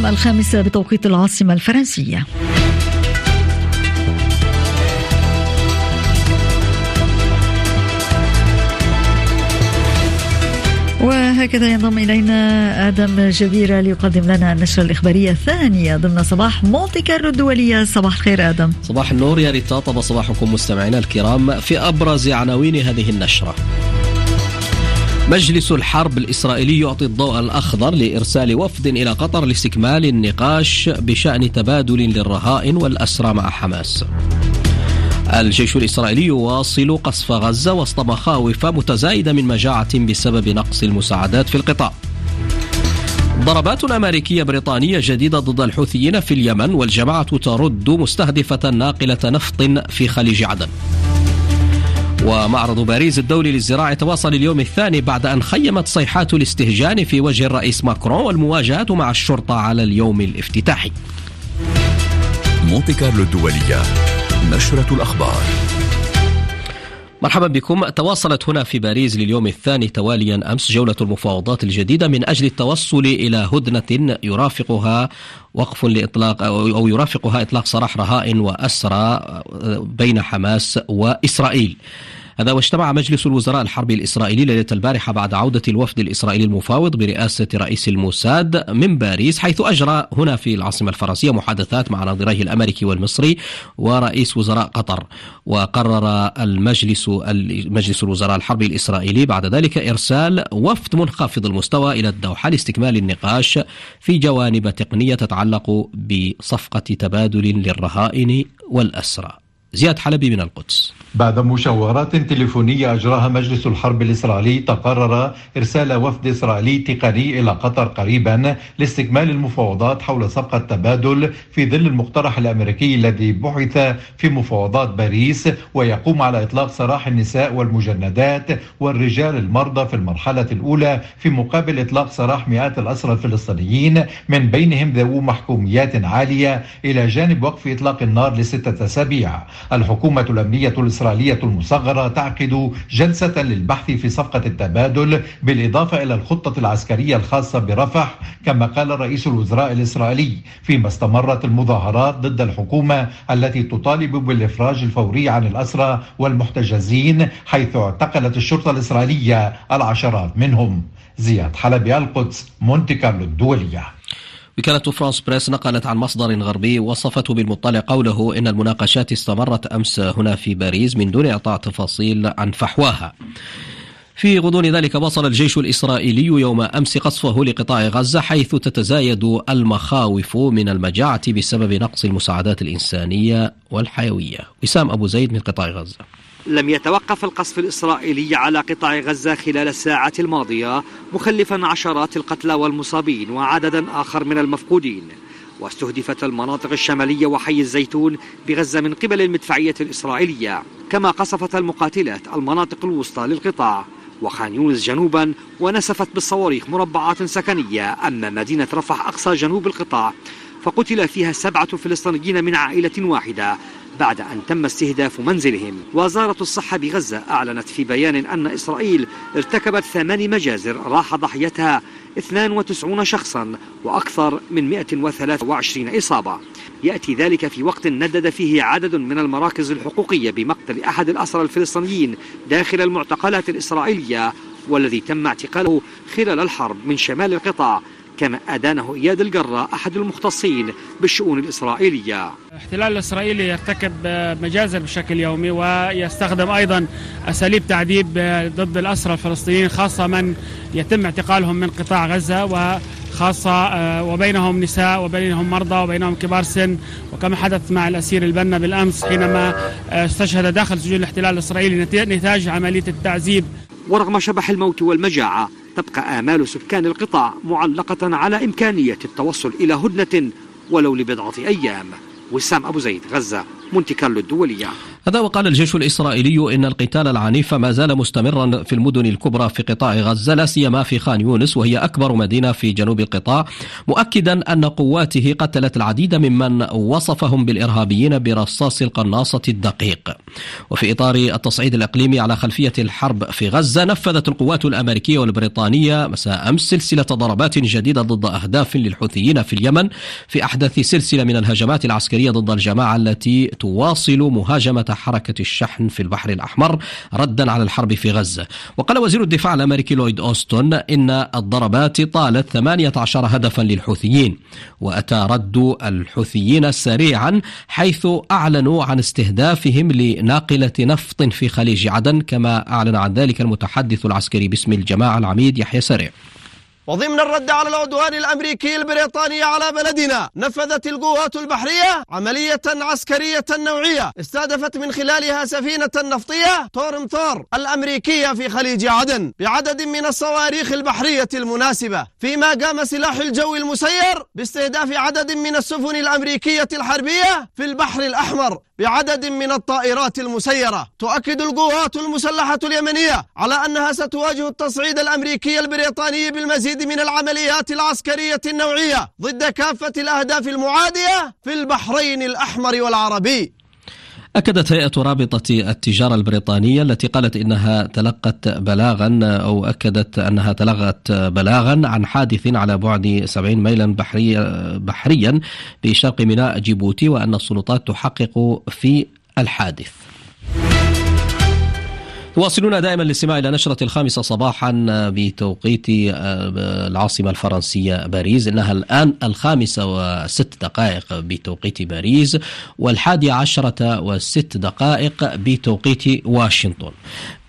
تمام الخامسة بتوقيت العاصمة الفرنسية. وهكذا ينضم إلينا آدم جبيرة ليقدم لنا النشرة الإخبارية الثانية ضمن صباح مونتي كارلو الدولية صباح الخير آدم. صباح النور يا ريتا طب صباحكم مستمعينا الكرام في أبرز عناوين هذه النشرة. مجلس الحرب الإسرائيلي يعطي الضوء الأخضر لإرسال وفد إلى قطر لاستكمال النقاش بشأن تبادل للرهائن والأسرى مع حماس. الجيش الإسرائيلي يواصل قصف غزة وسط مخاوف متزايدة من مجاعة بسبب نقص المساعدات في القطاع. ضربات أمريكية بريطانية جديدة ضد الحوثيين في اليمن والجماعة ترد مستهدفة ناقلة نفط في خليج عدن. ومعرض باريس الدولي للزراعة تواصل اليوم الثاني بعد أن خيمت صيحات الاستهجان في وجه الرئيس ماكرون والمواجهة مع الشرطة على اليوم الافتتاحي. مونتي كارلو الدولية نشرة الأخبار. مرحبا بكم. تواصلت هنا في باريس لليوم الثاني تواليا أمس جولة المفاوضات الجديدة من أجل التوصل إلى هدنة يرافقها وقف لإطلاق أو يرافقها إطلاق سراح رهائن وأسرى بين حماس وإسرائيل. هذا واجتمع مجلس الوزراء الحربي الإسرائيلي ليلة البارحة بعد عودة الوفد الإسرائيلي المفاوض برئاسة رئيس الموساد من باريس حيث أجرى هنا في العاصمة الفرنسية محادثات مع نظيريه الأمريكي والمصري ورئيس وزراء قطر. وقرر المجلس مجلس الوزراء الحربي الإسرائيلي بعد ذلك إرسال وفد منخفض المستوى إلى الدوحة لاستكمال النقاش في جوانب تقنية تتعلق بصفقة تبادل للرهائن والأسرى. زياد حلبي من القدس. بعد مشاورات تليفونية أجراها مجلس الحرب الإسرائيلي تقرر إرسال وفد إسرائيلي تقني إلى قطر قريبا لاستكمال المفاوضات حول صفقة تبادل في ظل المقترح الأمريكي الذي بحث في مفاوضات باريس ويقوم على إطلاق سراح النساء والمجندات والرجال المرضى في المرحلة الأولى في مقابل إطلاق سراح مئات الأسرى الفلسطينيين من بينهم ذوو محكوميات عالية إلى جانب وقف إطلاق النار لستة أسابيع. الحكومة الأمنية الإسرائيلية المصغرة تعقد جلسة للبحث في صفقة التبادل بالإضافة إلى الخطة العسكرية الخاصة برفح كما قال رئيس الوزراء الإسرائيلي فيما استمرت المظاهرات ضد الحكومة التي تطالب بالإفراج الفوري عن الأسرى والمحتجزين حيث اعتقلت الشرطة الإسرائيلية العشرات منهم. زياد حلبي القدس مونتي كارلو الدولية. وكالة فرانس بريس نقلت عن مصدر غربي وصفته بالمطلع قوله إن المناقشات استمرت أمس هنا في باريس من دون إعطاء تفاصيل عن فحواها. في غضون ذلك واصل الجيش الإسرائيلي يوم أمس قصفه لقطاع غزة حيث تتزايد المخاوف من المجاعة بسبب نقص المساعدات الإنسانية والحيوية. وسام أبو زيد من قطاع غزة. لم يتوقف القصف الإسرائيلي على قطاع غزة خلال الساعات الماضية مخلفا عشرات القتلى والمصابين وعددا آخر من المفقودين. واستهدفت المناطق الشمالية وحي الزيتون بغزة من قبل المدفعية الإسرائيلية كما قصفت المقاتلات المناطق الوسطى للقطاع. وخان يونس جنوبا ونسفت بالصواريخ مربعات سكنية أما مدينة رفح أقصى جنوب القطاع. فقتل فيها سبعة فلسطينيين من عائلة واحدة بعد أن تم استهداف منزلهم. وزارة الصحة بغزة أعلنت في بيان أن إسرائيل ارتكبت ثمان مجازر راح ضحيتها 92 شخصا وأكثر من 123 إصابة. يأتي ذلك في وقت ندد فيه عدد من المراكز الحقوقية بمقتل أحد الأسرى الفلسطينيين داخل المعتقلات الإسرائيلية والذي تم اعتقاله خلال الحرب من شمال القطاع كما أدانه إياد القرة أحد المختصين بالشؤون الإسرائيلية. الاحتلال الإسرائيلي يرتكب مجازر بشكل يومي ويستخدم أيضا أساليب تعذيب ضد الأسرى الفلسطينيين خاصة من يتم اعتقالهم من قطاع غزة و خاصة وبينهم نساء وبينهم مرضى وبينهم كبار سن. وكما حدث مع الأسير البنا بالأمس حينما استشهد داخل سجون الاحتلال الإسرائيلي نتاج عملية التعذيب. ورغم شبح الموت والمجاعة تبقى آمال سكان القطاع معلقة على إمكانية التوصل إلى هدنة ولو لبضعة أيام. وسام أبو زيد غزة. مونتي كارلو الدولية هذا وقال الجيش الإسرائيلي إن القتال العنيف ما زال مستمرا في المدن الكبرى في قطاع غزة لا سيما في خان يونس وهي أكبر مدينة في جنوب القطاع مؤكدا أن قواته قتلت العديد ممن وصفهم بالإرهابيين برصاص القناصة الدقيق. وفي إطار التصعيد الإقليمي على خلفية الحرب في غزة نفذت القوات الأمريكية والبريطانية مساء أمس سلسلة ضربات جديدة ضد أهداف للحوثيين في اليمن في أحدث سلسلة من الهجمات العسكرية ضد الجماعة التي تواصل مهاجمة حركة الشحن في البحر الأحمر ردا على الحرب في غزة. وقال وزير الدفاع الأمريكي لويد أوستون إن الضربات طالت 18 هدفا للحوثيين وأتى رد الحوثيين سريعا حيث أعلنوا عن استهدافهم لناقلة نفط في خليج عدن كما أعلن عن ذلك المتحدث العسكري باسم الجماعة العميد يحيى سريع. وضمن الرد على العدوان الأمريكي البريطاني على بلدنا نفذت القوات البحرية عملية عسكرية نوعية استهدفت من خلالها سفينة نفطية تورم ثور الأمريكية في خليج عدن بعدد من الصواريخ البحرية المناسبة. فيما قام سلاح الجو المسير باستهداف عدد من السفن الأمريكية الحربية في البحر الأحمر بعدد من الطائرات المسيرة. تؤكد القوات المسلحة اليمنية على أنها ستواجه التصعيد الأمريكي البريطاني بالمزيد من العمليات العسكرية النوعية ضد كافة الأهداف المعادية في البحرين الأحمر والعربي. أكدت هيئة رابطة التجارة البريطانية التي قالت إنها تلقت بلاغا أو أكدت أنها تلقت بلاغا عن حادث على بعد 70 ميلا بحري بحريا بشرق ميناء جيبوتي وأن السلطات تحقق في الحادث. واصلون دائما الاستماع إلى نشرة الخامسة صباحا بتوقيت آه، العاصمة الفرنسية باريس. إنها الآن الخامسة وست دقائق بتوقيت باريس والحادية عشرة وست دقائق بتوقيت واشنطن.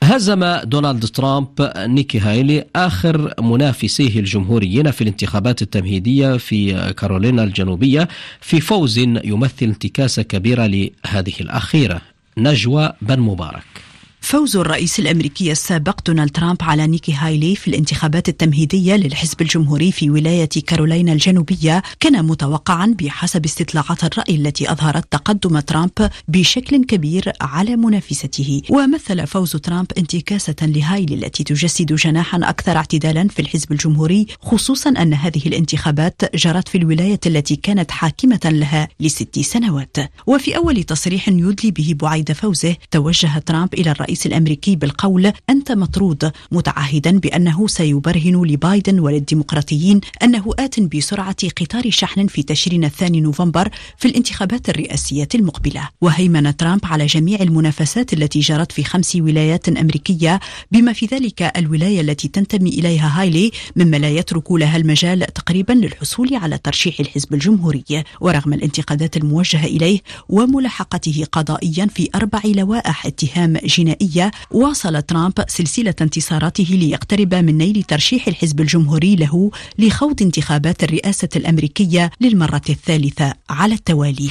هزم دونالد ترامب نيكي هايلي آخر منافسيه الجمهوريين في الانتخابات التمهيدية في كارولينا الجنوبية في فوز يمثل انتكاسة كبيرة لهذه الأخيرة نجوى بن مبارك. فوز الرئيس الأمريكي السابق دونالد ترامب على نيكي هايلي في الانتخابات التمهيدية للحزب الجمهوري في ولاية كارولينا الجنوبية كان متوقعا بحسب استطلاعات الرأي التي أظهرت تقدم ترامب بشكل كبير على منافسته. ومثل فوز ترامب انتكاسة لهايلي التي تجسد جناحا أكثر اعتدالا في الحزب الجمهوري خصوصا أن هذه الانتخابات جرت في الولاية التي كانت حاكمة لها لست سنوات. وفي أول تصريح يدلي به بعيد فوزه توجه ترامب إلى الرئيس الرئيس الأمريكي بالقول أنت مطرود متعهدا بأنه سيبرهن لبايدن وللديمقراطيين أنه آت بسرعة قطار شحن في تشرين الثاني نوفمبر في الانتخابات الرئاسية المقبلة. وهيمن ترامب على جميع المنافسات التي جرت في خمس ولايات أمريكية بما في ذلك الولاية التي تنتمي إليها هايلي مما لا يترك لها المجال تقريبا للحصول على ترشيح الحزب الجمهوري. ورغم الانتقادات الموجهة إليه وملاحقته قضائيا في أربع لوائح اتهام جنائي النهائية واصل ترامب سلسلة انتصاراته ليقترب من نيل ترشيح الحزب الجمهوري له لخوض انتخابات الرئاسة الأمريكية للمرة الثالثة على التوالي.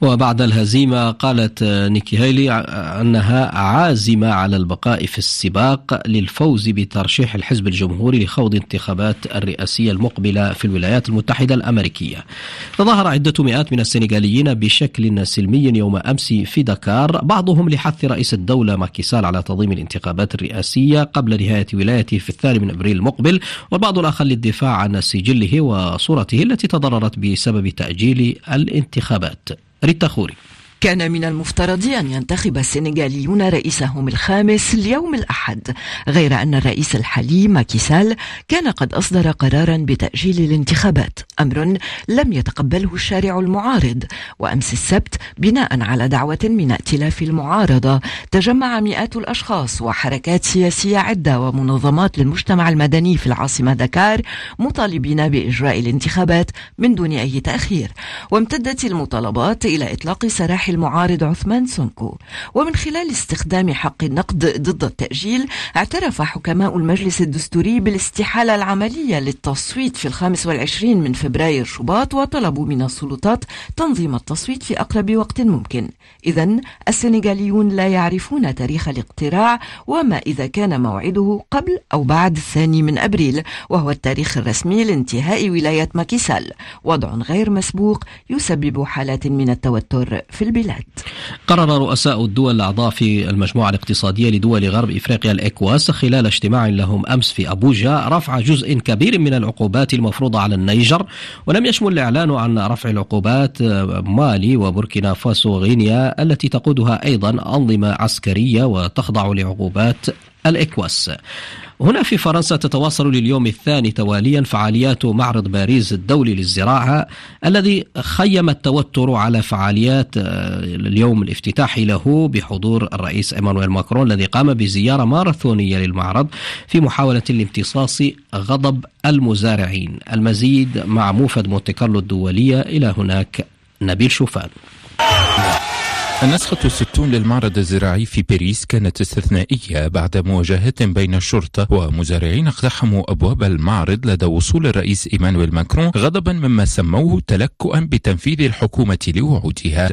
وبعد الهزيمة قالت نيكي هيلي أنها عازمة على البقاء في السباق للفوز بترشيح الحزب الجمهوري لخوض انتخابات الرئاسية المقبلة في الولايات المتحدة الأمريكية. تظاهر عدة مئات من السنغاليين بشكل سلمي يوم أمس في دكار بعضهم لحث رئيس الدولة ماكيسال على تنظيم الانتخابات الرئاسية قبل نهاية ولايته في الثاني من أبريل المقبل والبعض الآخر للدفاع عن سجله وصورته التي تضررت بسبب تأجيل الانتخابات. ريتا خوري. كان من المفترض أن ينتخب السنغاليون رئيسهم الخامس اليوم الأحد غير أن الرئيس الحالي ماكيسال كان قد أصدر قرارا بتأجيل الانتخابات. أمر لم يتقبله الشارع المعارض. وأمس السبت بناء على دعوة من ائتلاف المعارضة تجمع مئات الأشخاص وحركات سياسية عدة ومنظمات للمجتمع المدني في العاصمة دكار مطالبين بإجراء الانتخابات من دون أي تأخير. وامتدت المطالبات إلى إطلاق سراح المعارض عثمان سونكو. ومن خلال استخدام حق النقد ضد التأجيل اعترف حكماء المجلس الدستوري بالاستحالة العملية للتصويت في الخامس والعشرين من فبراير شباط وطلبوا من السلطات تنظيم التصويت في أقرب وقت ممكن. إذا السنغاليون لا يعرفون تاريخ الاقتراع وما إذا كان موعده قبل أو بعد الثاني من أبريل وهو التاريخ الرسمي لانتهاء ولاية ماكيسال. وضع غير مسبوق يسبب حالات من التوتر في البلاد. البلاد. قرر رؤساء الدول الأعضاء في المجموعة الاقتصادية لدول غرب إفريقيا الإكواس خلال اجتماع لهم أمس في أبوجا رفع جزء كبير من العقوبات المفروضة على النيجر ولم يشمل الإعلان عن رفع العقوبات مالي وبوركينا فاسو وغينيا التي تقودها أيضا أنظمة عسكرية وتخضع لعقوبات الإكواس. هنا في فرنسا تتواصل لليوم الثاني تواليا فعاليات معرض باريس الدولي للزراعة الذي خيم التوتر على فعاليات آه، اليوم الافتتاحي له بحضور الرئيس إيمانويل ماكرون الذي قام بزيارة ماراثونية للمعرض في محاولة لامتصاص غضب المزارعين. المزيد مع موفد مونتي كارلو الدولية إلى هناك نبيل شوفان. النسخة الستون للمعرض الزراعي في باريس كانت استثنائية بعد مواجهات بين الشرطة ومزارعين اقتحموا أبواب المعرض لدى وصول الرئيس إيمانويل ماكرون غضبا مما سموه تلكؤا بتنفيذ الحكومة لوعودها.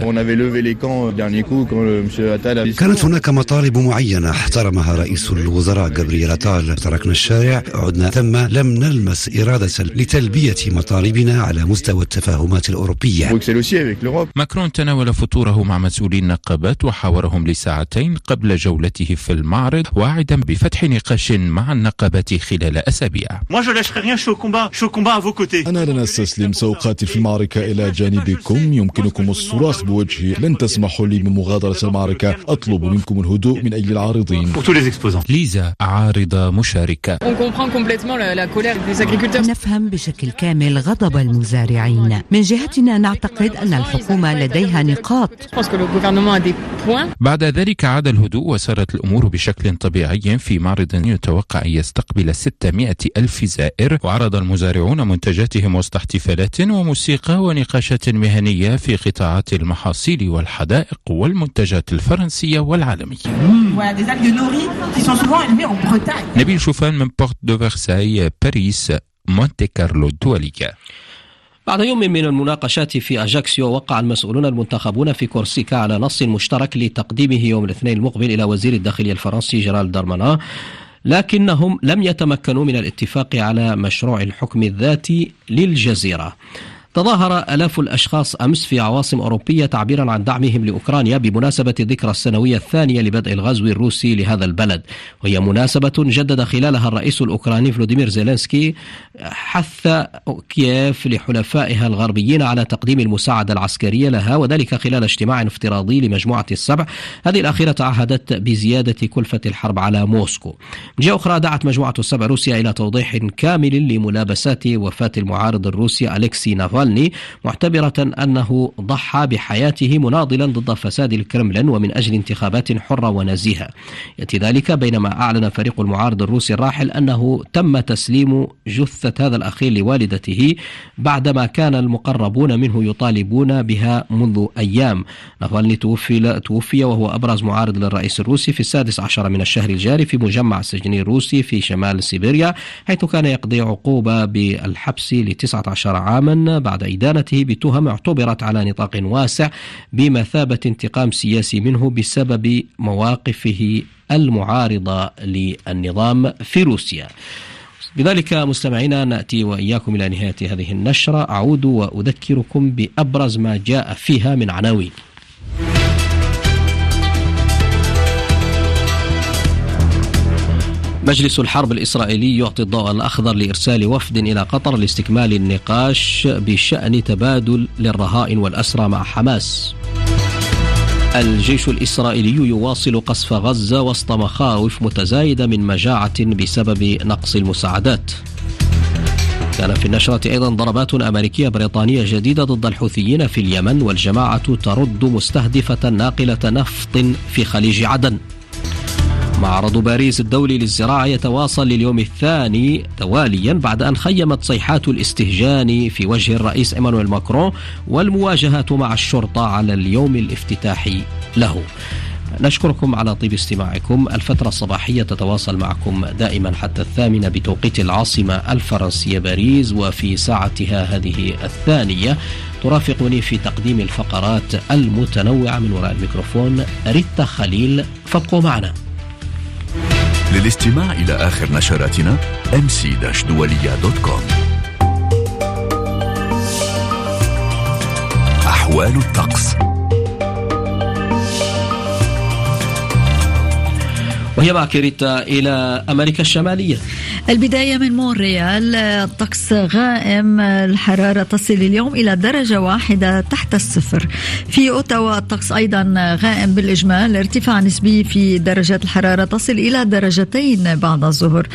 كانت هناك مطالب معينة احترمها رئيس الوزراء جابرييل أتال. تركنا الشارع عدنا ثم لم نلمس إرادة لتلبية مطالبنا على مستوى التفاهمات الأوروبية. ماكرون تناول فطوره مع مسؤولين النقابات وحاورهم لساعتين قبل جولته في المعرض واعدا بفتح نقاش مع النقابات خلال أسابيع. أنا لن أستسلم سأقاتل في المعركة إلى جانبكم. يمكنكم الصراخ بوجهي. لن تسمحوا لي بمغادرة المعركة. أطلب منكم الهدوء من أجل العارضين. ليزا عارضة مشاركة. نفهم بشكل كامل غضب المزارعين. من جهتنا نعتقد أن الحكومة لديها نقاط. بعد ذلك عاد الهدوء وسارت الأمور بشكل طبيعي في معرض يتوقع أن يستقبل 600 ألف زائر وعرض المزارعون منتجاتهم وسط احتفالات وموسيقى ونقاشات مهنية في قطاعات المحاصيل والحدائق والمنتجات الفرنسية والعالمية. نبيل شوفان من بورت دو فرساي باريس مونتي كارلو الدولية بعد يوم من المناقشات في أجاكسيو وقع المسؤولون المنتخبون في كورسيكا على نص مشترك لتقديمه يوم الاثنين المقبل إلى وزير الداخلية الفرنسي جيرال دارمانان. لكنهم لم يتمكنوا من الاتفاق على مشروع الحكم الذاتي للجزيرة. تظاهر آلاف الأشخاص أمس في عواصم أوروبية تعبيرا عن دعمهم لأوكرانيا بمناسبة الذكرى السنوية الثانية لبدء الغزو الروسي لهذا البلد. وهي مناسبة جدد خلالها الرئيس الأوكراني فلوديمير زيلينسكي حث كييف لحلفائها الغربيين على تقديم المساعدة العسكرية لها وذلك خلال اجتماع افتراضي لمجموعة السبع. هذه الأخيرة تعهدت بزيادة كلفة الحرب على موسكو. من جهة أخرى دعت مجموعة السبع روسيا إلى توضيح كامل لملابسات وفاة المعارض الروسي أليكسي نافال نافالني معتبرة أنه ضحى بحياته مناضلا ضد فساد الكرملين ومن أجل انتخابات حرة ونزيهة. يأتي ذلك بينما أعلن فريق المعارض الروسي الراحل أنه تم تسليم جثة هذا الأخير لوالدته بعدما كان المقربون منه يطالبون بها منذ أيام. نافالني توفي, توفي وهو أبرز معارض للرئيس الروسي في السادس عشر من الشهر الجاري في مجمع السجني الروسي في شمال سيبيريا حيث كان يقضي عقوبة بالحبس لتسعة عشر عاما بعد بعد إدانته بتهم اعتبرت على نطاق واسع بمثابة انتقام سياسي منه بسبب مواقفه المعارضة للنظام في روسيا بذلك مستمعينا نأتي وإياكم إلى نهاية هذه النشرة أعود وأذكركم بأبرز ما جاء فيها من عناوين. مجلس الحرب الإسرائيلي يعطي الضوء الأخضر لإرسال وفد إلى قطر لاستكمال النقاش بشأن تبادل للرهائن والأسرى مع حماس. الجيش الإسرائيلي يواصل قصف غزة وسط مخاوف متزايدة من مجاعة بسبب نقص المساعدات. كان في النشرة أيضا ضربات أمريكية بريطانية جديدة ضد الحوثيين في اليمن والجماعة ترد مستهدفة ناقلة نفط في خليج عدن. معرض باريس الدولي للزراعة يتواصل لليوم الثاني تواليا بعد أن خيمت صيحات الاستهجان في وجه الرئيس إيمانويل ماكرون والمواجهات مع الشرطة على اليوم الافتتاحي له. نشكركم على طيب استماعكم. الفترة الصباحية تتواصل معكم دائما حتى الثامنة بتوقيت العاصمة الفرنسية باريس وفي ساعتها هذه الثانية ترافقني في تقديم الفقرات المتنوعة. من وراء الميكروفون ريتا خليل فابقوا معنا. للاستماع إلى آخر نشراتنا mc-dualia.com أحوال الطقس. وهي باكرة إلى أمريكا الشمالية. البداية من مونريال الطقس غائم الحرارة تصل اليوم إلى درجة واحدة تحت الصفر. في أوتاوا الطقس أيضا غائم بالإجمال ارتفاع نسبي في درجات الحرارة تصل إلى درجتين بعد الظهر.